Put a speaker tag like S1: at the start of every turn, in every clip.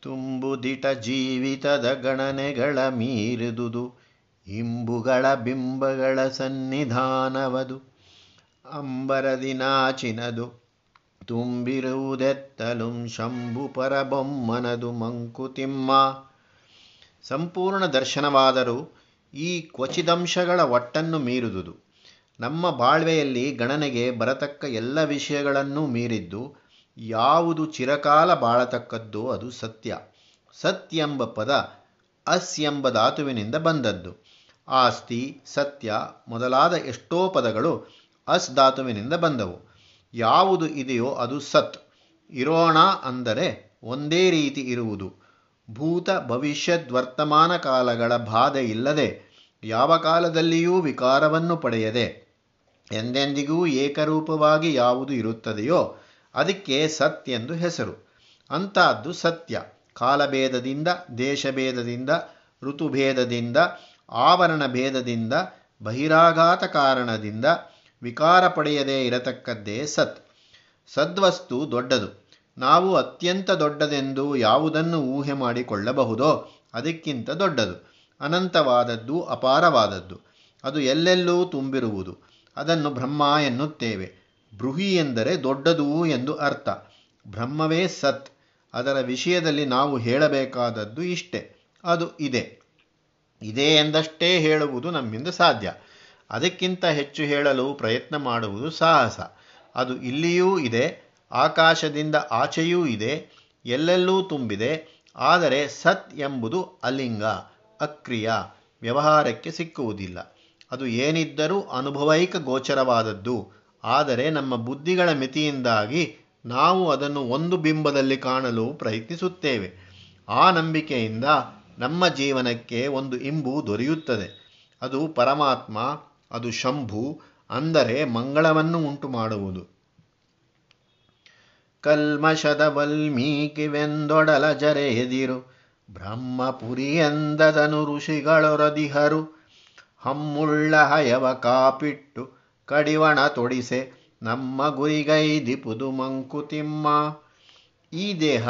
S1: ತುಂಬುದಿಟ ಜೀವಿತದ ಗಣನೆಗಳ ಮೀರಿದುದು, ಇಂಬುಗಳ ಬಿಂಬಗಳ ಸನ್ನಿಧಾನವದು, ಅಂಬರದಿನಾಚಿನದು, ತುಂಬಿರುವುದೆತ್ತಲು ಶಂಭು ಪರಬೊಮ್ಮನದು ಮಂಕುತಿಮ್ಮ. ಸಂಪೂರ್ಣ ದರ್ಶನವಾದರೂ ಈ ಕ್ವಚಿದಂಶಗಳ ಒಟ್ಟನ್ನು ಮೀರಿದುದು. ನಮ್ಮ ಬಾಳ್ವೆಯಲ್ಲಿ ಗಣನೆಗೆ ಬರತಕ್ಕ ಎಲ್ಲ ವಿಷಯಗಳನ್ನೂ ಮೀರಿದ್ದು ಯಾವುದು ಚಿರಕಾಲ ಬಾಳತಕ್ಕದ್ದು ಅದು ಸತ್ಯ. ಸತ್ಯೆಂಬ ಪದ ಅಸ್ ಎಂಬ ಧಾತುವಿನಿಂದ ಬಂದದ್ದು. ಆಸ್ತಿ, ಸತ್ಯ ಮೊದಲಾದ ಎಷ್ಟೋ ಪದಗಳು ಅಸ್ ಧಾತುವಿನಿಂದ ಬಂದವು. ಯಾವುದು ಇದೆಯೋ ಅದು ಸತ್. ಇರೋಣ ಅಂದರೆ ಒಂದೇ ರೀತಿ ಇರುವುದು. ಭೂತ ಭವಿಷ್ಯದ್ ವರ್ತಮಾನ ಕಾಲಗಳ ಬಾಧೆ ಇಲ್ಲದೆ ಯಾವ ಕಾಲದಲ್ಲಿಯೂ ವಿಕಾರವನ್ನು ಪಡೆಯದೆ ಎಂದೆಂದಿಗೂ ಏಕರೂಪವಾಗಿ ಯಾವುದು ಇರುತ್ತದೆಯೋ ಅದಕ್ಕೆ ಸತ್ ಎಂದು ಹೆಸರು. ಅಂತಹದ್ದು ಸತ್ಯ. ಕಾಲಭೇದದಿಂದ, ದೇಶಭೇದದಿಂದ, ಋತುಭೇದದಿಂದ ಆವರಣ ಭೇದದಿಂದ ಬಹಿರಾಘಾತ ಕಾರಣದಿಂದ ವಿಕಾರ ಪಡೆಯದೇ ಇರತಕ್ಕದ್ದೇ ಸತ್. ಸದ್ವಸ್ತು ದೊಡ್ಡದು. ನಾವು ಅತ್ಯಂತ ದೊಡ್ಡದೆಂದು ಯಾವುದನ್ನು ಊಹೆ ಮಾಡಿಕೊಳ್ಳಬಹುದೋ ಅದಕ್ಕಿಂತ ದೊಡ್ಡದು. ಅನಂತವಾದದ್ದು ಅಪಾರವಾದದ್ದು. ಅದು ಎಲ್ಲೆಲ್ಲೂ ತುಂಬಿರುವುದು. ಅದನ್ನು ಬ್ರಹ್ಮ ಎನ್ನುತ್ತೇವೆ. ಬೃಹಿ ಎಂದರೆ ದೊಡ್ಡದು ಎಂದು ಅರ್ಥ. ಬ್ರಹ್ಮವೇ ಸತ್. ಅದರ ವಿಷಯದಲ್ಲಿ ನಾವು ಹೇಳಬೇಕಾದದ್ದು ಇಷ್ಟೆ. ಅದು ಇದೆ. ಇದೆ ಎಂದಷ್ಟೇ ಹೇಳುವುದು ನಮ್ಮಿಂದ ಸಾಧ್ಯ. ಅದಕ್ಕಿಂತ ಹೆಚ್ಚು ಹೇಳಲು ಪ್ರಯತ್ನ ಮಾಡುವುದು ಸಾಹಸ. ಅದು ಇಲ್ಲಿಯೂ ಇದೆ, ಆಕಾಶದಿಂದ ಆಚೆಯೂ ಇದೆ, ಎಲ್ಲೆಲ್ಲೂ ತುಂಬಿದೆ. ಆದರೆ ಸತ್ ಎಂಬುದು ಅಲಿಂಗ, ಅಕ್ರಿಯ, ವ್ಯವಹಾರಕ್ಕೆ ಸಿಕ್ಕುವುದಿಲ್ಲ. ಅದು ಏನಿದ್ದರೂ ಅನುಭವೈಕ ಗೋಚರವಾದದ್ದು. ಆದರೆ ನಮ್ಮ ಬುದ್ಧಿಗಳ ಮಿತಿಯಿಂದಾಗಿ ನಾವು ಅದನ್ನು ಒಂದು ಬಿಂಬದಲ್ಲಿ ಕಾಣಲು ಪ್ರಯತ್ನಿಸುತ್ತೇವೆ. ಆ ನಂಬಿಕೆಯಿಂದ ನಮ್ಮ ಜೀವನಕ್ಕೆ ಒಂದು ಇಂಬು ದೊರೆಯುತ್ತದೆ. ಅದು ಪರಮಾತ್ಮ, ಅದು ಶಂಭು, ಅಂದರೆ ಮಂಗಳವನ್ನು ಉಂಟು ಮಾಡುವುದು ಕಲ್ಮಶದ ವಲ್ಮೀಕಿವೆಂದೊಡಲ ಜರೆಯದಿರು, ಬ್ರಹ್ಮಪುರಿಯಂದದನು ಋಷಿಗಳೊರದಿಹರು, ಹಮ್ಮುಳ್ಳ ಹಯವ ಕಾಪಿಟ್ಟು ಕಡಿವಣ ತೊಡಿಸೆ. ನಮ್ಮ ಗುರಿಗೈದಿಪುದು ಮಂಕುತಿಮ್ಮ ಈ ದೇಹ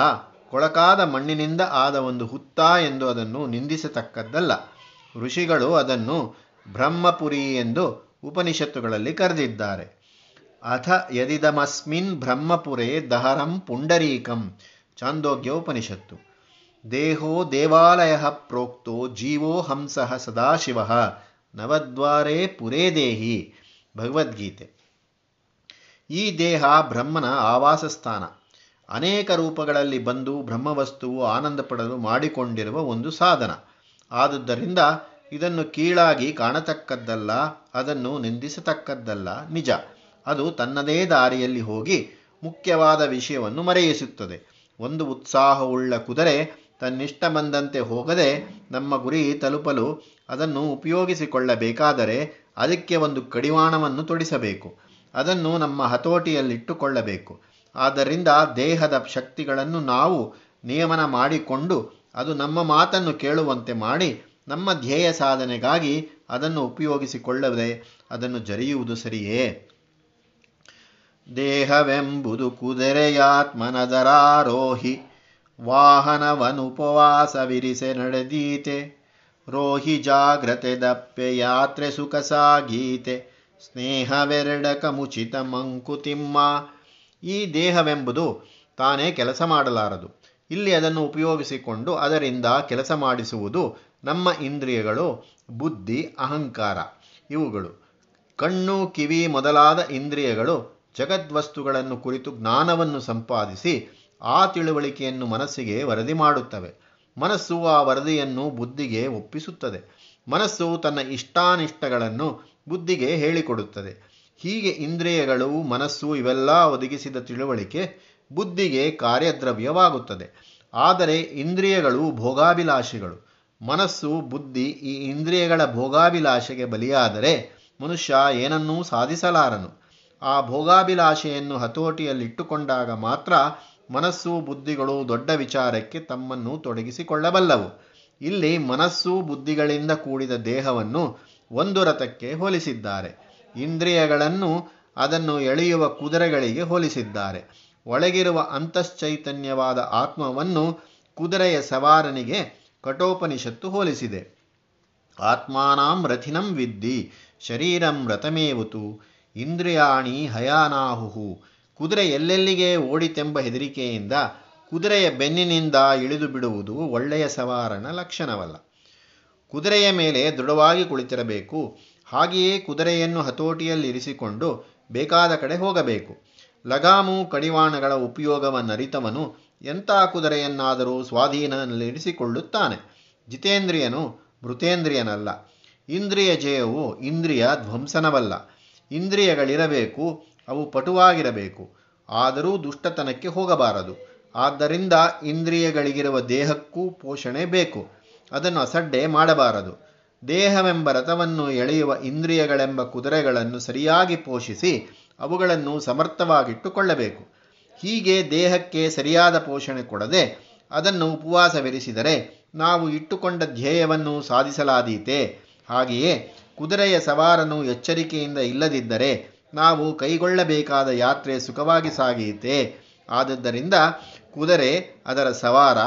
S1: ಕೊಳಕಾದ ಮಣ್ಣಿನಿಂದ ಆದ ಒಂದು ಹುತ್ತ ಎಂದು ಅದನ್ನು ನಿಂದಿಸತಕ್ಕದ್ದಲ್ಲ. ಋಷಿಗಳು ಅದನ್ನು ಬ್ರಹ್ಮಪುರಿ ಎಂದು ಉಪನಿಷತ್ತುಗಳಲ್ಲಿ ಕರೆದಿದ್ದಾರೆ. ಅಥ ಯದಿದಮಸ್ಮಿನ್ ಬ್ರಹ್ಮಪುರೇ ದಹರಂ ಪುಂಡರೀಕಂ. ಚಾಂದೋಗ್ಯ ಉಪನಿಷತ್ತು. ದೇಹೋ ದೇವಾಲಯ ಪ್ರೋಕ್ತೋ ಜೀವೋ ಹಂಸಃ ಸದಾಶಿವ. ನವದ್ವಾರೇ ಪುರೇ ದೇಹಿ. ಭಗವದ್ಗೀತೆ. ಈ ದೇಹ ಬ್ರಹ್ಮನ ಆವಾಸ ಸ್ಥಾನ ಅನೇಕ ರೂಪಗಳಲ್ಲಿ ಬಂದು ಬ್ರಹ್ಮವಸ್ತುವು ಆನಂದ ಪಡಲು ಮಾಡಿಕೊಂಡಿರುವ ಒಂದು ಸಾಧನ. ಆದುದರಿಂದ ಇದನ್ನು ಕೀಳಾಗಿ ಕಾಣತಕ್ಕದ್ದಲ್ಲ, ಅದನ್ನು ನಿಂದಿಸತಕ್ಕದ್ದಲ್ಲ ನಿಜ. ಅದು ತನ್ನದೇ ದಾರಿಯಲ್ಲಿ ಹೋಗಿ ಮುಖ್ಯವಾದ ವಿಷಯವನ್ನು ಮರೆಯಿಸುತ್ತದೆ. ಒಂದು ಉತ್ಸಾಹವುಳ್ಳ ಕುದುರೆ ತನ್ನಿಷ್ಟ ಬಂದಂತೆ ಹೋಗದೆ ನಮ್ಮ ಗುರಿ ತಲುಪಲು ಅದನ್ನು ಉಪಯೋಗಿಸಿಕೊಳ್ಳಬೇಕಾದರೆ ಅದಕ್ಕೆ ಒಂದು ಕಡಿವಾಣವನ್ನು ತೊಡಿಸಬೇಕು. ಅದನ್ನು ನಮ್ಮ ಹತೋಟಿಯಲ್ಲಿಟ್ಟುಕೊಳ್ಳಬೇಕು. ಆದ್ದರಿಂದ ದೇಹದ ಶಕ್ತಿಗಳನ್ನು ನಾವು ನಿಯಮನ ಮಾಡಿಕೊಂಡು ಅದು ನಮ್ಮ ಮಾತನ್ನು ಕೇಳುವಂತೆ ಮಾಡಿ ನಮ್ಮ ಧ್ಯೇಯ ಸಾಧನೆಗಾಗಿ ಅದನ್ನು ಉಪಯೋಗಿಸಿಕೊಳ್ಳದೆ ಅದನ್ನು ಜರಿಯುವುದು ಸರಿಯೇ? ದೇಹವೆಂಬುದು ಕುದುರೆಯಾತ್ಮನದರಾರೋಹಿ ವಾಹನವನುಪವಾಸವಿರಿಸೆ ನಡೆದೀತೆ. ರೋಹಿ ಜಾಗ್ರತೆ ದಪ್ಪೆ ಯಾತ್ರೆ ಸುಖ ಸಾಗೀತೆ. ಸ್ನೇಹವೆರಡಕ ಮುಚಿತ ಮಂಕುತಿಮ್ಮ ಈ ದೇಹವೆಂಬುದು ತಾನೇ ಕೆಲಸ ಮಾಡಲಾರದು. ಇಲ್ಲಿ ಅದನ್ನು ಉಪಯೋಗಿಸಿಕೊಂಡು ಅದರಿಂದ ಕೆಲಸ ಮಾಡಿಸುವುದು ನಮ್ಮ ಇಂದ್ರಿಯಗಳು, ಬುದ್ಧಿ, ಅಹಂಕಾರ. ಇವುಗಳು ಕಣ್ಣು, ಕಿವಿ ಮೊದಲಾದ ಇಂದ್ರಿಯಗಳು ಜಗದ್ವಸ್ತುಗಳನ್ನು ಕುರಿತು ಜ್ಞಾನವನ್ನು ಸಂಪಾದಿಸಿ ಆ ತಿಳುವಳಿಕೆಯನ್ನು ಮನಸ್ಸಿಗೆ ವರದಿ ಮಾಡುತ್ತವೆ. ಮನಸ್ಸು ಆ ವರದಿಯನ್ನು ಬುದ್ಧಿಗೆ ಒಪ್ಪಿಸುತ್ತದೆ. ಮನಸ್ಸು ತನ್ನ ಇಷ್ಟಾನಿಷ್ಟಗಳನ್ನು ಬುದ್ಧಿಗೆ ಹೇಳಿಕೊಡುತ್ತದೆ. ಹೀಗೆ ಇಂದ್ರಿಯಗಳು, ಮನಸ್ಸು ಇವೆಲ್ಲ ಒದಗಿಸಿದ ತಿಳುವಳಿಕೆ ಬುದ್ಧಿಗೆ ಕಾರ್ಯದ್ರವ್ಯವಾಗುತ್ತದೆ. ಆದರೆ ಇಂದ್ರಿಯಗಳು ಭೋಗಾಭಿಲಾಷೆಗಳು. ಮನಸ್ಸು, ಬುದ್ಧಿ ಈ ಇಂದ್ರಿಯಗಳ ಭೋಗಾಭಿಲಾಷೆಗೆ ಬಲಿಯಾದರೆ ಮನುಷ್ಯ ಏನನ್ನೂ ಸಾಧಿಸಲಾರನು. ಆ ಭೋಗಾಭಿಲಾಷೆಯನ್ನು ಹತೋಟಿಯಲ್ಲಿಟ್ಟುಕೊಂಡಾಗ ಮಾತ್ರ ಮನಸ್ಸು ಬುದ್ಧಿಗಳು ದೊಡ್ಡ ವಿಚಾರಕ್ಕೆ ತಮ್ಮನ್ನು ತೊಡಗಿಸಿಕೊಳ್ಳಬಲ್ಲವು. ಇಲ್ಲಿ ಮನಸ್ಸು ಬುದ್ಧಿಗಳಿಂದ ಕೂಡಿದ ದೇಹವನ್ನು ಒಂದು ರಥಕ್ಕೆ ಹೋಲಿಸಿದ್ದಾರೆ. ಇಂದ್ರಿಯಗಳನ್ನು ಅದನ್ನು ಎಳೆಯುವ ಕುದುರೆಗಳಿಗೆ ಹೋಲಿಸಿದ್ದಾರೆ. ಒಳಗಿರುವ ಅಂತಶ್ಚೈತನ್ಯವಾದ ಆತ್ಮವನ್ನು ಕುದುರೆಯ ಸವಾರನಿಗೆ ಕಠೋಪನಿಷತ್ತು ಹೋಲಿಸಿದೆ. ಆತ್ಮಾನಾಂ ರಥಿನಂ ವಿದ್ದಿ ಶರೀರಂ ರಥಮೇವತು, ಇಂದ್ರಿಯಾಣಿ ಹಯಾನಾಹುಹು ಕುದುರೆ ಎಲ್ಲೆಲ್ಲಿಗೆ ಓಡಿತೆಂಬ ಹೆದರಿಕೆಯಿಂದ ಕುದುರೆಯ ಬೆನ್ನಿನಿಂದ ಇಳಿದು ಬಿಡುವುದು ಒಳ್ಳೆಯ ಸವಾರನ ಲಕ್ಷಣವಲ್ಲ. ಕುದುರೆಯ ಮೇಲೆ ದೃಢವಾಗಿ ಕುಳಿತಿರಬೇಕು. ಹಾಗೆಯೇ ಕುದುರೆಯನ್ನು ಹತೋಟಿಯಲ್ಲಿರಿಸಿಕೊಂಡು ಬೇಕಾದ ಕಡೆ ಹೋಗಬೇಕು. ಲಗಾಮು ಕಡಿವಾಣಗಳ ಉಪಯೋಗವನ್ನರಿತವನು ಎಂಥ ಕುದುರೆಯನ್ನಾದರೂ ಸ್ವಾಧೀನದಲ್ಲಿರಿಸಿಕೊಳ್ಳುತ್ತಾನೆ. ಜಿತೇಂದ್ರಿಯನು ಮೃತೇಂದ್ರಿಯನಲ್ಲ. ಇಂದ್ರಿಯ ಜಯವು ಇಂದ್ರಿಯ ಧ್ವಂಸನವಲ್ಲ. ಇಂದ್ರಿಯಗಳಿರಬೇಕು ಅವು ಪಟುವಾಗಿರಬೇಕು. ಆದರೂ ದುಷ್ಟತನಕ್ಕೆ ಹೋಗಬಾರದು. ಆದ್ದರಿಂದ ಇಂದ್ರಿಯಗಳಿಗಿರುವ ದೇಹಕ್ಕೂ ಪೋಷಣೆ ಬೇಕು. ಅದನ್ನು ಅಸಡ್ಡೆ ಮಾಡಬಾರದು. ದೇಹವೆಂಬ ರಥವನ್ನು ಎಳೆಯುವ ಇಂದ್ರಿಯಗಳೆಂಬ ಕುದುರೆಗಳನ್ನು ಸರಿಯಾಗಿ ಪೋಷಿಸಿ ಅವುಗಳನ್ನು ಸಮರ್ಥವಾಗಿಟ್ಟುಕೊಳ್ಳಬೇಕು. ಹೀಗೆ ದೇಹಕ್ಕೆ ಸರಿಯಾದ ಪೋಷಣೆ ಕೊಡದೆ ಅದನ್ನು ಉಪವಾಸವಿರಿಸಿದರೆ ನಾವು ಇಟ್ಟುಕೊಂಡ ಧ್ಯೇಯವನ್ನು ಸಾಧಿಸಲಾದೀತೆ. ಹಾಗೆಯೇ ಕುದುರೆಯ ಸವಾರನು ಎಚ್ಚರಿಕೆಯಿಂದ ಇಲ್ಲದಿದ್ದರೆ ನಾವು ಕೈಗೊಳ್ಳಬೇಕಾದ ಯಾತ್ರೆ ಸುಖವಾಗಿ ಸಾಗಿಯಿತೆ ಆದದ್ದರಿಂದ ಕುದುರೆ, ಅದರ ಸವಾರ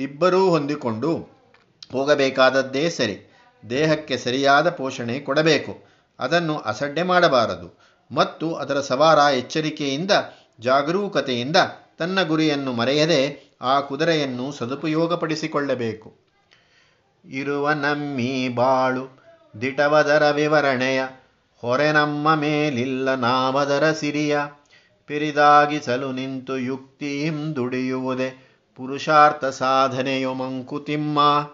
S1: ಇಬ್ಬರೂ ಹೊಂದಿಕೊಂಡು ಹೋಗಬೇಕಾದದ್ದೇ ಸರಿ. ದೇಹಕ್ಕೆ ಸರಿಯಾದ ಪೋಷಣೆ ಕೊಡಬೇಕು. ಅದನ್ನು ಅಸಡ್ಡೆ ಮಾಡಬಾರದು. ಮತ್ತು ಅದರ ಸವಾರ ಎಚ್ಚರಿಕೆಯಿಂದ, ಜಾಗರೂಕತೆಯಿಂದ ತನ್ನ ಗುರಿಯನ್ನು ಮರೆಯದೆ ಆ ಕುದುರೆಯನ್ನು ಸದುಪಯೋಗಪಡಿಸಿಕೊಳ್ಳಬೇಕು. ಇರುವ ನಮ್ಮಿ ಬಾಳು, ದಿಟವದರ ವಿವರಣೆಯ ಹೊರೆ ನಮ್ಮ ಮೇಲಿಲ್ಲ ನಾಮದರ ಸಿರಿಯ. ಪಿರಿದಾಗಿಸಲು ನಿಂತು ಯುಕ್ತಿಯಿಂ ದುಡಿಯುವುದೇ ಪುರುಷಾರ್ಥ ಸಾಧನೆಯು ಮಂಕುತಿಮ್ಮ.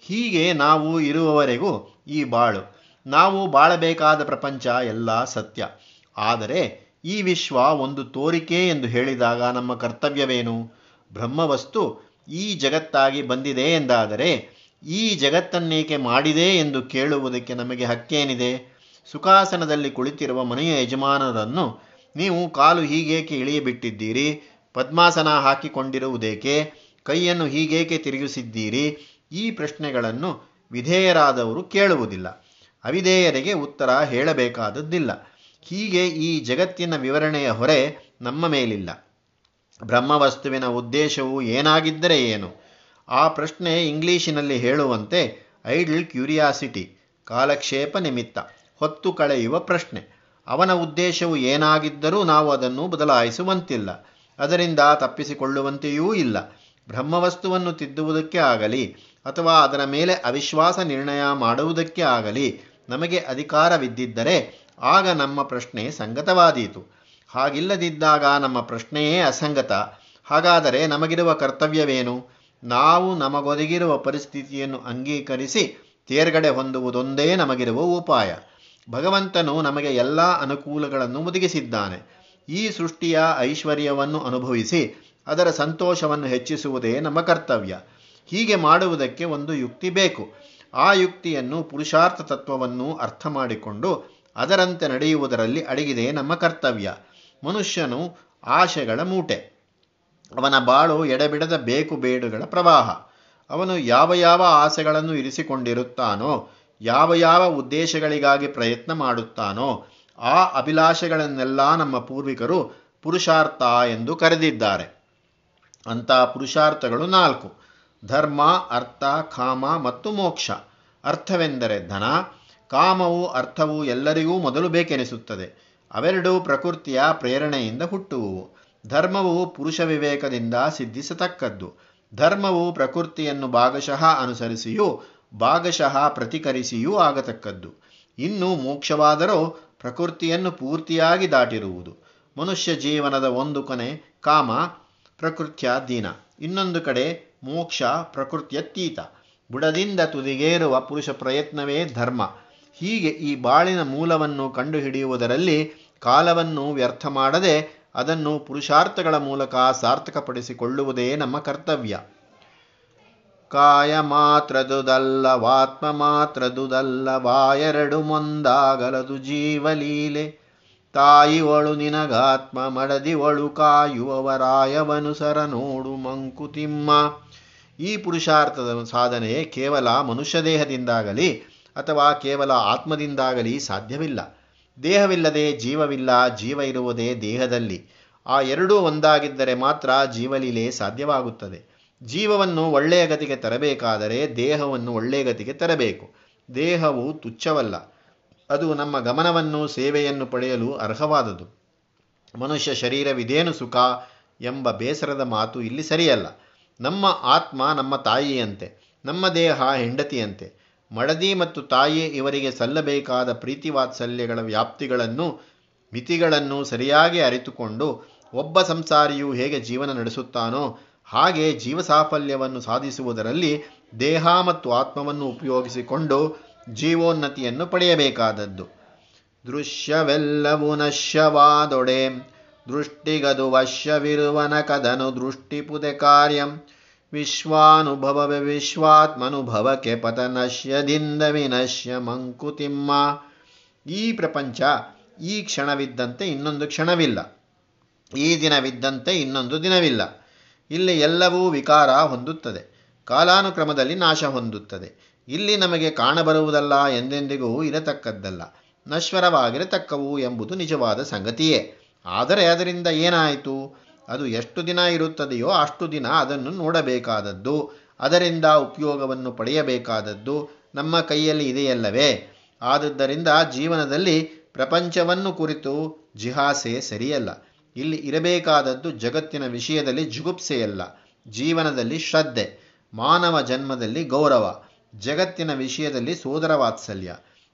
S1: ಹೀಗೆ ನಾವು ಇರುವವರೆಗೂ ಈ ಬಾಳು. ನಾವು ಬಾಳಬೇಕಾದ ಪ್ರಪಂಚ ಎಲ್ಲ ಸತ್ಯ. ಆದರೆ ಈ ವಿಶ್ವ ಒಂದು ತೋರಿಕೆ ಎಂದು ಹೇಳಿದಾಗ ನಮ್ಮ ಕರ್ತವ್ಯವೇನು? ಬ್ರಹ್ಮವಸ್ತು ಈ ಜಗತ್ತಾಗಿ ಬಂದಿದೆ ಎಂದಾದರೆ ಈ ಜಗತ್ತನ್ನೇಕೆ ಮಾಡಿದೆ ಎಂದು ಕೇಳುವುದಕ್ಕೆ ನಮಗೆ ಹಕ್ಕೇನಿದೆ? ಸುಖಾಸನದಲ್ಲಿ ಕುಳಿತಿರುವ ಮನೆಯ ಯಜಮಾನರನ್ನು ನೀವು ಕಾಲು ಹೀಗೇಕೆ ಇಳಿಯಬಿಟ್ಟಿದ್ದೀರಿ? ಪದ್ಮಾಸನ ಹಾಕಿಕೊಂಡಿರುವುದೇಕೆ? ಕೈಯನ್ನು ಹೀಗೇಕೆ ತಿರುಗಿಸಿದ್ದೀರಿ? ಈ ಪ್ರಶ್ನೆಗಳನ್ನು ವಿಧೇಯರಾದವರು ಕೇಳುವುದಿಲ್ಲ. ಅವಿಧೇಯರಿಗೆ ಉತ್ತರ ಹೇಳಬೇಕಾದದ್ದಿಲ್ಲ. ಹೀಗೆ ಈ ಜಗತ್ತಿನ ವಿವರಣೆಯ ಹೊರೆ ನಮ್ಮ ಮೇಲಿಲ್ಲ. ಬ್ರಹ್ಮವಸ್ತುವಿನ ಉದ್ದೇಶವು ಏನಾಗಿದ್ದರೆ ಏನು? ಆ ಪ್ರಶ್ನೆ ಇಂಗ್ಲಿಷಿನಲ್ಲಿ ಹೇಳುವಂತೆ ಐಡಲ್ ಕ್ಯೂರಿಯಾಸಿಟಿ, ಕಾಲಕ್ಷೇಪ ನಿಮಿತ್ತ. ಹೊತ್ತು ಕಳೆಯುವ ಪ್ರಶ್ನೆ. ಅವನ ಉದ್ದೇಶವು ಏನಾಗಿದ್ದರೂ ನಾವು ಅದನ್ನು ಬದಲಾಯಿಸುವಂತಿಲ್ಲ. ಅದರಿಂದ ತಪ್ಪಿಸಿಕೊಳ್ಳುವಂತೆಯೂ ಇಲ್ಲ. ಬ್ರಹ್ಮವಸ್ತುವನ್ನು ತಿದ್ದುವುದಕ್ಕೆ ಆಗಲಿ ಅಥವಾ ಅದರ ಮೇಲೆ ಅವಿಶ್ವಾಸ ನಿರ್ಣಯ ಮಾಡುವುದಕ್ಕೆ ಆಗಲಿ ನಮಗೆ ಅಧಿಕಾರವಿದ್ದಿದ್ದರೆ ಆಗ ನಮ್ಮ ಪ್ರಶ್ನೆ ಸಂಗತವಾದೀತು. ಹಾಗಿಲ್ಲದಿದ್ದಾಗ ನಮ್ಮ ಪ್ರಶ್ನೆಯೇ ಅಸಂಗತ. ಹಾಗಾದರೆ ನಮಗಿರುವ ಕರ್ತವ್ಯವೇನು? ನಾವು ನಮಗೊದಗಿರುವ ಪರಿಸ್ಥಿತಿಯನ್ನು ಅಂಗೀಕರಿಸಿ ತೇರ್ಗಡೆ ಹೊಂದುವುದೊಂದೇ ನಮಗಿರುವ ಉಪಾಯ. ಭಗವಂತನು ನಮಗೆ ಎಲ್ಲ ಅನುಕೂಲಗಳನ್ನು ಒದಗಿಸಿದ್ದಾನೆ ಈ ಸೃಷ್ಟಿಯ ಐಶ್ವರ್ಯವನ್ನು ಅನುಭವಿಸಿ ಅದರ ಸಂತೋಷವನ್ನು ಹೆಚ್ಚಿಸುವುದೇ ನಮ್ಮ ಕರ್ತವ್ಯ. ಹೀಗೆ ಮಾಡುವುದಕ್ಕೆ ಒಂದು ಯುಕ್ತಿ ಬೇಕು. ಆ ಯುಕ್ತಿಯನ್ನು ಪುರುಷಾರ್ಥ ತತ್ವವನ್ನು ಅರ್ಥ ಮಾಡಿಕೊಂಡು ಅದರಂತೆ ನಡೆಯುವುದರಲ್ಲಿ ಅಡಗಿದೆ ನಮ್ಮ ಕರ್ತವ್ಯ. ಮನುಷ್ಯನು ಆಶೆಗಳ ಮೂಟೆ. ಅವನ ಬಾಳು ಎಡೆಬಿಡದ ಬೇಕು ಬೇಡುಗಳ ಪ್ರವಾಹ. ಅವನು ಯಾವ ಯಾವ ಆಸೆಗಳನ್ನು ಇರಿಸಿಕೊಂಡಿರುತ್ತಾನೋ ಯಾವ ಯಾವ ಉದ್ದೇಶಗಳಿಗಾಗಿ ಪ್ರಯತ್ನ ಮಾಡುತ್ತಾನೋ ಆ ಅಭಿಲಾಷೆಗಳನ್ನೆಲ್ಲ ನಮ್ಮ ಪೂರ್ವಿಕರು ಪುರುಷಾರ್ಥ ಎಂದು ಕರೆದಿದ್ದಾರೆ. ಅಂಥ ಪುರುಷಾರ್ಥಗಳು ನಾಲ್ಕು. ಧರ್ಮ, ಅರ್ಥ, ಕಾಮ ಮತ್ತು ಮೋಕ್ಷ. ಅರ್ಥವೆಂದರೆ ಧನ, ಕಾಮವು ಅರ್ಥವು ಎಲ್ಲರಿಗೂ ಮೊದಲು ಬೇಕೆನಿಸುತ್ತದೆ. ಅವೆರಡೂ ಪ್ರಕೃತಿಯ ಪ್ರೇರಣೆಯಿಂದ ಹುಟ್ಟುವುವು. ಧರ್ಮವು ಪುರುಷ ವಿವೇಕದಿಂದ ಸಿದ್ಧಿಸತಕ್ಕದ್ದು. ಧರ್ಮವು ಪ್ರಕೃತಿಯನ್ನು ಭಾಗಶಃ ಅನುಸರಿಸಿಯೂ ಭಾಗಶಃ ಪ್ರತಿಕರಿಸಿಯೂ ಆಗತಕ್ಕದ್ದು. ಇನ್ನು ಮೋಕ್ಷವಾದರೂ ಪ್ರಕೃತಿಯನ್ನು ಪೂರ್ತಿಯಾಗಿ ದಾಟಿರುವುದು. ಮನುಷ್ಯ ಜೀವನದ ಒಂದು ಕೊನೆ, ಕಾಮ, ಪ್ರಕೃತ್ಯಾಧೀನ. ಇನ್ನೊಂದು ಕಡೆ, ಮೋಕ್ಷ ಪ್ರಕೃತ್ಯತೀತ. ಬುಡದಿಂದ ತುದಿಗೇರುವ ಪುರುಷ ಪ್ರಯತ್ನವೇ ಧರ್ಮ. ಹೀಗೆ ಈ ಬಾಳಿನ ಮೂಲವನ್ನು ಕಂಡುಹಿಡಿಯುವುದರಲ್ಲಿ ಕಾಲವನ್ನು ವ್ಯರ್ಥ ಮಾಡದೆ ಅದನ್ನು ಪುರುಷಾರ್ಥಗಳ ಮೂಲಕ ಸಾರ್ಥಕಪಡಿಸಿಕೊಳ್ಳುವುದೇ ನಮ್ಮ ಕರ್ತವ್ಯ. ಕಾಯ ಮಾತ್ರದುದಲ್ಲ ವಾತ್ಮ ಮಾತ್ರದುದಲ್ಲ ವಾಯರಡು ಮುಂದಾಗಲದು ಜೀವಲೀಲೆ ತಾಯಿವಳು ನಿನಗಾತ್ಮ ಮಡದಿವಳು ಕಾಯುವವರಾಯವನುಸರ ನೋಡು ಮಂಕುತಿಮ್ಮ ಈ ಪುರುಷಾರ್ಥದ ಸಾಧನೆ ಕೇವಲ ಮನುಷ್ಯ ದೇಹದಿಂದಾಗಲಿ ಅಥವಾ ಕೇವಲ ಆತ್ಮದಿಂದಾಗಲಿ ಸಾಧ್ಯವಿಲ್ಲ. ದೇಹವಿಲ್ಲದೆ ಜೀವವಿಲ್ಲ, ಜೀವ ಇರುವುದೇ ದೇಹದಲ್ಲಿ. ಆ ಎರಡೂ ಒಂದಾಗಿದ್ದರೆ ಮಾತ್ರ ಜೀವಲೀಲೆ ಸಾಧ್ಯವಾಗುತ್ತದೆ. ಜೀವವನ್ನು ಒಳ್ಳೆಯ ಗತಿಗೆ ತರಬೇಕಾದರೆ ದೇಹವನ್ನು ಒಳ್ಳೆಯ ಗತಿಗೆ ತರಬೇಕು. ದೇಹವು ತುಚ್ಛವಲ್ಲ. ಅದು ನಮ್ಮ ಗಮನವನ್ನು, ಸೇವೆಯನ್ನು ಪಡೆಯಲು ಅರ್ಹವಾದದು ಮನುಷ್ಯ ಶರೀರವಿದೇನು ಸುಖ ಎಂಬ ಬೇಸರದ ಮಾತು ಇಲ್ಲಿ ಸರಿಯಲ್ಲ. ನಮ್ಮ ಆತ್ಮ ನಮ್ಮ ತಾಯಿಯಂತೆ, ನಮ್ಮ ದೇಹ ಹೆಂಡತಿಯಂತೆ. ಮಡದಿ ಮತ್ತು ತಾಯಿ ಇವರಿಗೆ ಸಲ್ಲಬೇಕಾದ ಪ್ರೀತಿ ವಾತ್ಸಲ್ಯಗಳ ವ್ಯಾಪ್ತಿಗಳನ್ನು, ಮಿತಿಗಳನ್ನು ಸರಿಯಾಗಿ ಅರಿತುಕೊಂಡು ಒಬ್ಬ ಸಂಸಾರಿಯು ಹೇಗೆ ಜೀವನ ನಡೆಸುತ್ತಾನೋ ಹಾಗೆ ಜೀವಸಾಫಲ್ಯವನ್ನು ಸಾಧಿಸುವುದರಲ್ಲಿ ದೇಹ ಮತ್ತು ಆತ್ಮವನ್ನು ಉಪಯೋಗಿಸಿಕೊಂಡು ಜೀವೋನ್ನತಿಯನ್ನು ಪಡೆಯಬೇಕಾದದ್ದು. ದೃಶ್ಯವೆಲ್ಲವೂ ನಶ್ಯವಾದೊಡೆ. ದೃಷ್ಟಿಗದು ವಶ್ಯವಿರುವನ ಕದನು ದೃಷ್ಟಿಪುದೆ ಕಾರ್ಯಂ. ವಿಶ್ವಾನುಭವವೆ ವಿಶ್ವಾತ್ಮನುಭವಕ್ಕೆ ಪತನಶ್ಯದಿಂದ ವಿನಶ್ಯ ಮಂಕುತಿಮ್ಮ. ಈ ಪ್ರಪಂಚ ಈ ಕ್ಷಣವಿದ್ದಂತೆ ಇನ್ನೊಂದು ಕ್ಷಣವಿಲ್ಲ. ಈ ದಿನವಿದ್ದಂತೆ ಇನ್ನೊಂದು ದಿನವಿಲ್ಲ. ಇಲ್ಲಿ ಎಲ್ಲವೂ ವಿಕಾರ ಹೊಂದುತ್ತದೆ. ಕಾಲಾನುಕ್ರಮದಲ್ಲಿ ನಾಶ ಹೊಂದುತ್ತದೆ. ಇಲ್ಲಿ ನಮಗೆ ಕಾಣಬರುವುದಲ್ಲ ಎಂದೆಂದಿಗೂ ಇರತಕ್ಕದ್ದಲ್ಲ. ನಶ್ವರವಾಗಿರತಕ್ಕವು ಎಂಬುದು ನಿಜವಾದ ಸಂಗತಿಯೇ. ಆದರೆ ಅದರಿಂದ ಏನಾಯಿತು? ಅದು ಎಷ್ಟು ದಿನ ಇರುತ್ತದೆಯೋ ಅಷ್ಟು ದಿನ ಅದನ್ನು ನೋಡಬೇಕಾದದ್ದು. ಅದರಿಂದ ಉಪಯೋಗವನ್ನು ಪಡೆಯಬೇಕಾದದ್ದು ನಮ್ಮ ಕೈಯಲ್ಲಿ ಇದೆಯಲ್ಲವೇ? ಆದುದರಿಂದ ಜೀವನದಲ್ಲಿ ಪ್ರಪಂಚವನ್ನು ಕುರಿತು ಜಿಹಾಸೆ ಸರಿಯಲ್ಲ. ಇಲ್ಲಿ ಇರಬೇಕಾದದ್ದು ಜಗತ್ತಿನ ವಿಷಯದಲ್ಲಿ ಜುಗುಪ್ಸೆಯಲ್ಲ, ಜೀವನದಲ್ಲಿ ಶ್ರದ್ಧೆ, ಮಾನವ ಜನ್ಮದಲ್ಲಿ ಗೌರವ, ಜಗತ್ತಿನ ವಿಷಯದಲ್ಲಿ ಸೋದರ ವಾತ್ಸಲ್ಯ.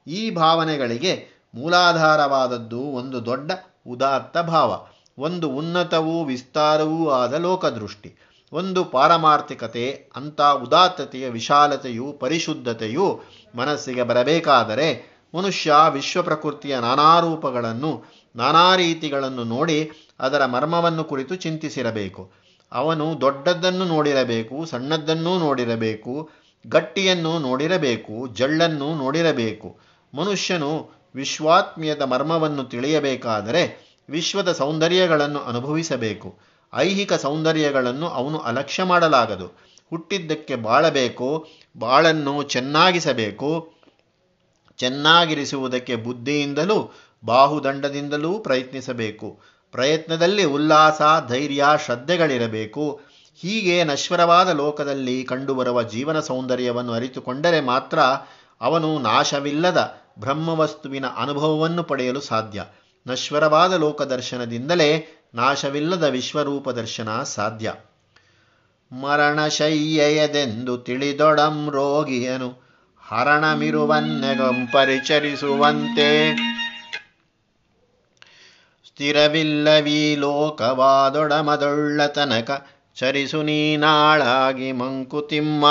S1: ಈ ಭಾವನೆಗಳಿಗೆ ಮೂಲಾಧಾರವಾದದ್ದು ಒಂದು ದೊಡ್ಡ ಉದಾತ್ತ ಭಾವ, ಒಂದು ಉನ್ನತವೂ ವಿಸ್ತಾರವೂ ಆದ ಲೋಕದೃಷ್ಟಿ, ಒಂದು ಪಾರಮಾರ್ಥಿಕತೆ, ಅಂಥ ಉದಾತ್ತತೆಯ ವಿಶಾಲತೆಯು ಪರಿಶುದ್ಧತೆಯು ಮನಸ್ಸಿಗೆ ಬರಬೇಕಾದರೆ ಮನುಷ್ಯ ವಿಶ್ವ ಪ್ರಕೃತಿಯ ನಾನಾ ರೂಪಗಳನ್ನು, ನಾನಾ ರೀತಿಗಳನ್ನು ನೋಡಿ ಅದರ ಮರ್ಮವನ್ನು ಕುರಿತು ಚಿಂತಿಸಿರಬೇಕು. ಅವನು ದೊಡ್ಡದ್ದನ್ನು ನೋಡಿರಬೇಕು, ಸಣ್ಣದ್ದನ್ನೂ ನೋಡಿರಬೇಕು, ಗಟ್ಟಿಯನ್ನು ನೋಡಿರಬೇಕು, ಜಳ್ಳನ್ನು ನೋಡಿರಬೇಕು. ಮನುಷ್ಯನು ವಿಶ್ವಾತ್ಮೀಯದ ಮರ್ಮವನ್ನು ತಿಳಿಯಬೇಕಾದರೆ ವಿಶ್ವದ ಸೌಂದರ್ಯಗಳನ್ನು ಅನುಭವಿಸಬೇಕು. ಐಹಿಕ ಸೌಂದರ್ಯಗಳನ್ನು ಅವನು ಅಲಕ್ಷ್ಯ ಮಾಡಲಾಗದು. ಹುಟ್ಟಿದ್ದಕ್ಕೆ ಬಾಳಬೇಕು, ಬಾಳನ್ನು ಚೆನ್ನಾಗಿಸಬೇಕು. ಚೆನ್ನಾಗಿರಿಸುವುದಕ್ಕೆ ಬುದ್ಧಿಯಿಂದಲೂ, ಬಾಹುದಂಡದಿಂದಲೂ ಪ್ರಯತ್ನಿಸಬೇಕು. ಪ್ರಯತ್ನದಲ್ಲಿ ಉಲ್ಲಾಸ, ಧೈರ್ಯ, ಶ್ರದ್ಧೆಗಳಿರಬೇಕು. ಹೀಗೆ ನಶ್ವರವಾದ ಲೋಕದಲ್ಲಿ ಕಂಡುಬರುವ ಜೀವನ ಸೌಂದರ್ಯವನ್ನು ಅರಿತುಕೊಂಡರೆ ಮಾತ್ರ ಅವನು ನಾಶವಿಲ್ಲದ ಬ್ರಹ್ಮವಸ್ತುವಿನ ಅನುಭವವನ್ನು ಪಡೆಯಲು ಸಾಧ್ಯ. ನಶ್ವರವಾದ ಲೋಕದರ್ಶನದಿಂದಲೇ ನಾಶವಿಲ್ಲದ ವಿಶ್ವರೂಪ ದರ್ಶನ ಸಾಧ್ಯ. ಮರಣಶಯ್ಯಯದೆಂದು ತಿಳಿದೊಡಂ ರೋಗಿಯನು ಹರಣಮಿರುವನ್ನೆಗಂ ಪರಿಚರಿಸುವಂತೆ ಸ್ಥಿರವಿಲ್ಲವೀ ಲೋಕವಾದೊಡಮದೊಳ್ಳ ತನಕ ಚರಿಸು ನೀನಾಳಾಗಿ ಮಂಕುತಿಮ್ಮ.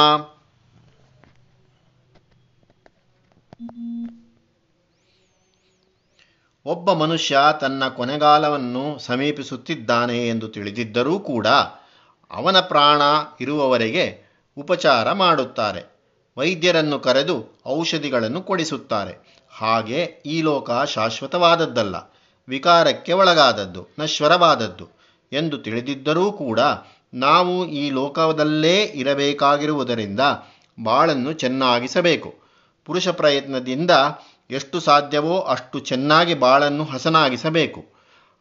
S1: ಒಬ್ಬ ಮನುಷ್ಯ ತನ್ನ ಕೊನೆಗಾಲವನ್ನು ಸಮೀಪಿಸುತ್ತಿದ್ದಾನೆ ಎಂದು ತಿಳಿದಿದ್ದರೂ ಕೂಡ ಅವನ ಪ್ರಾಣ ಇರುವವರೆಗೆ ಉಪಚಾರ ಮಾಡುತ್ತಾರೆ. ವೈದ್ಯರನ್ನು ಕರೆದು ಔಷಧಿಗಳನ್ನು ಕೊಡಿಸುತ್ತಾರೆ. ಹಾಗೆ ಈ ಲೋಕ ಶಾಶ್ವತವಾದದ್ದಲ್ಲ. ವಿಕಾರಕ್ಕೆ ಒಳಗಾದದ್ದು, ನಶ್ವರವಾದದ್ದು ಎಂದು ತಿಳಿದಿದ್ದರೂ ಕೂಡ ನಾವು ಈ ಲೋಕದಲ್ಲೇ ಇರಬೇಕಾಗಿರುವುದರಿಂದ ಬಾಳನ್ನು ಚೆನ್ನಾಗಿಸಬೇಕು. ಪುರುಷ ಪ್ರಯತ್ನದಿಂದ ಎಷ್ಟು ಸಾಧ್ಯವೋ ಅಷ್ಟು ಚೆನ್ನಾಗಿ ಬಾಳನ್ನು ಹಸನಾಗಿಸಬೇಕು.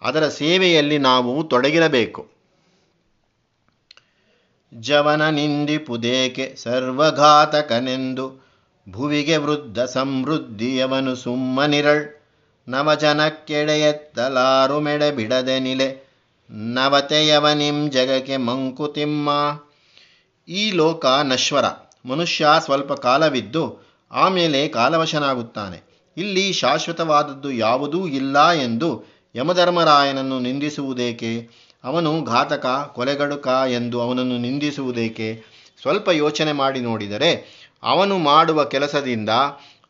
S1: ಅದರ ಸೇವೆಯಲ್ಲಿ ನಾವು ತೊಡಗಿರಬೇಕು. ಜವನ ನಿಂದಿಪುದೇಕೆ ಸರ್ವಘಾತಕನೆಂದು ಭುವಿಗೆ ವೃದ್ಧ ಸಮೃದ್ಧಿಯವನು ಸುಮ್ಮನಿರಳ್. ನವಜನಕ್ಕೆಡೆಯೆತ್ತಲಾರು ಮೆಡೆ ಬಿಡದೆ ನಿಲೆ. ನವತೆಯವನಿಂ ಜಗಕ್ಕೆ ಮಂಕುತಿಮ್ಮ. ಈ ಲೋಕ ನಶ್ವರ ಮನುಷ್ಯ ಸ್ವಲ್ಪ ಕಾಲವಿದ್ದು ಆಮೇಲೆ ಕಾಲವಶನಾಗುತ್ತಾನೆ. ಇಲ್ಲಿ ಶಾಶ್ವತವಾದದ್ದು ಯಾವುದೂ ಇಲ್ಲ ಎಂದು ಯಮಧರ್ಮರಾಯನನ್ನು ನಿಂದಿಸುವುದೇಕೆ? ಅವನು ಘಾತಕ, ಕೊಲೆಗಡುಕ ಎಂದು ಅವನನ್ನು ನಿಂದಿಸುವುದೇಕೆ? ಸ್ವಲ್ಪ ಯೋಚನೆ ಮಾಡಿ ನೋಡಿದರೆ ಅವನು ಮಾಡುವ ಕೆಲಸದಿಂದ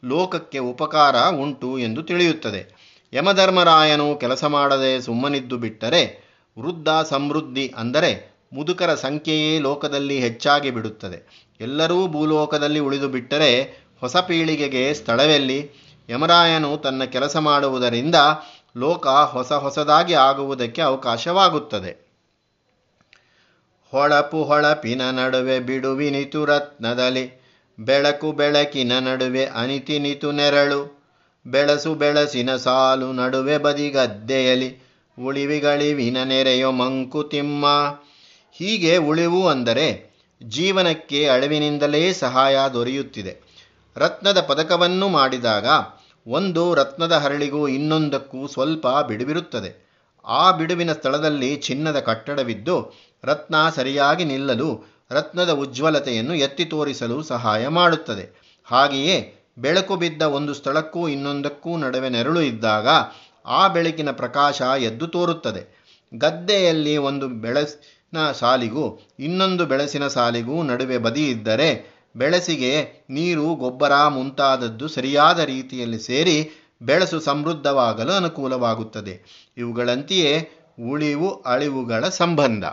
S1: ಲೋಕಕ್ಕೆ ಉಪಕಾರ ಉಂಟು ಎಂದು ತಿಳಿಯುತ್ತದೆ. ಯಮಧರ್ಮರಾಯನು ಕೆಲಸ ಮಾಡದೆ ಸುಮ್ಮನಿದ್ದು ಬಿಟ್ಟರೆ, ವೃದ್ಧ ಸಮೃದ್ಧಿ ಅಂದರೆ ಮುದುಕರ ಸಂಖ್ಯೆಯೇ ಲೋಕದಲ್ಲಿ ಹೆಚ್ಚಾಗಿ ಬಿಡುತ್ತದೆ. ಎಲ್ಲರೂ ಭೂಲೋಕದಲ್ಲಿ ಉಳಿದು ಬಿಟ್ಟರೆ ಹೊಸ ಪೀಳಿಗೆಗೆ ಸ್ಥಳವೆಲ್ಲಿ? ಯಮರಾಯನು ತನ್ನ ಕೆಲಸ ಮಾಡುವುದರಿಂದ ಲೋಕ ಹೊಸ ಹೊಸದಾಗಿ ಆಗುವುದಕ್ಕೆ ಅವಕಾಶವಾಗುತ್ತದೆ. ಹೊಳಪು ಹೊಳಪಿನ ನಡುವೆ ಬಿಡುವಿನಿತು ರತ್ನದಲ್ಲಿ ಬೆಳಕು ಬೆಳಕಿನ ನಡುವೆ ಅನಿತಿನಿತು ನೆರಳು. ಬೆಳಸು ಬೆಳಸಿನ ಸಾಲು ನಡುವೆ ಬದಿಗದ್ದೆಯಲಿ ಉಳಿವಿಗಳಿವಿನ ನೆರೆಯೋ ಮಂಕುತಿಮ್ಮ ಹೀಗೆ ಉಳಿವು ಅಂದರೆ ಜೀವನಕ್ಕೆ ಅಳಿವಿನಿಂದಲೇ ಸಹಾಯ ದೊರೆಯುತ್ತಿದೆ. ರತ್ನದ ಪದಕವನ್ನು ಮಾಡಿದಾಗ ಒಂದು ರತ್ನದ ಹರಳಿಗೂ ಇನ್ನೊಂದಕ್ಕೂ ಸ್ವಲ್ಪ ಬಿಡುವಿರುತ್ತದೆ. ಆ ಬಿಡುವಿನ ಸ್ಥಳದಲ್ಲಿ ಚಿನ್ನದ ಕಟ್ಟಡವಿದ್ದು ರತ್ನ ಸರಿಯಾಗಿ ನಿಲ್ಲಲು ರತ್ನದ ಉಜ್ವಲತೆಯನ್ನು ಎತ್ತಿ ತೋರಿಸಲು ಸಹಾಯ ಮಾಡುತ್ತದೆ. ಹಾಗೆಯೇ ಬೆಳಕು ಬಿದ್ದ ಒಂದು ಸ್ಥಳಕ್ಕೂ ಇನ್ನೊಂದಕ್ಕೂ ನಡುವೆ ನೆರಳು ಇದ್ದಾಗ ಆ ಬೆಳಕಿನ ಪ್ರಕಾಶ ಎದ್ದು ತೋರುತ್ತದೆ. ಗದ್ದೆಯಲ್ಲಿ ಒಂದು ಬೆಳಸಿನ ಸಾಲಿಗೂ ಇನ್ನೊಂದು ಬೆಳಸಿನ ಸಾಲಿಗೂ ನಡುವೆ ಬದಿ ಇದ್ದರೆ ಬೆಳಸಿಗೆ ನೀರು, ಗೊಬ್ಬರ ಮುಂತಾದದ್ದು ಸರಿಯಾದ ರೀತಿಯಲ್ಲಿ ಸೇರಿ ಬೆಳಸು ಸಮೃದ್ಧವಾಗಲು ಅನುಕೂಲವಾಗುತ್ತದೆ. ಇವುಗಳಂತೆಯೇ ಉಳಿವು, ಅಳಿವುಗಳ ಸಂಬಂಧ.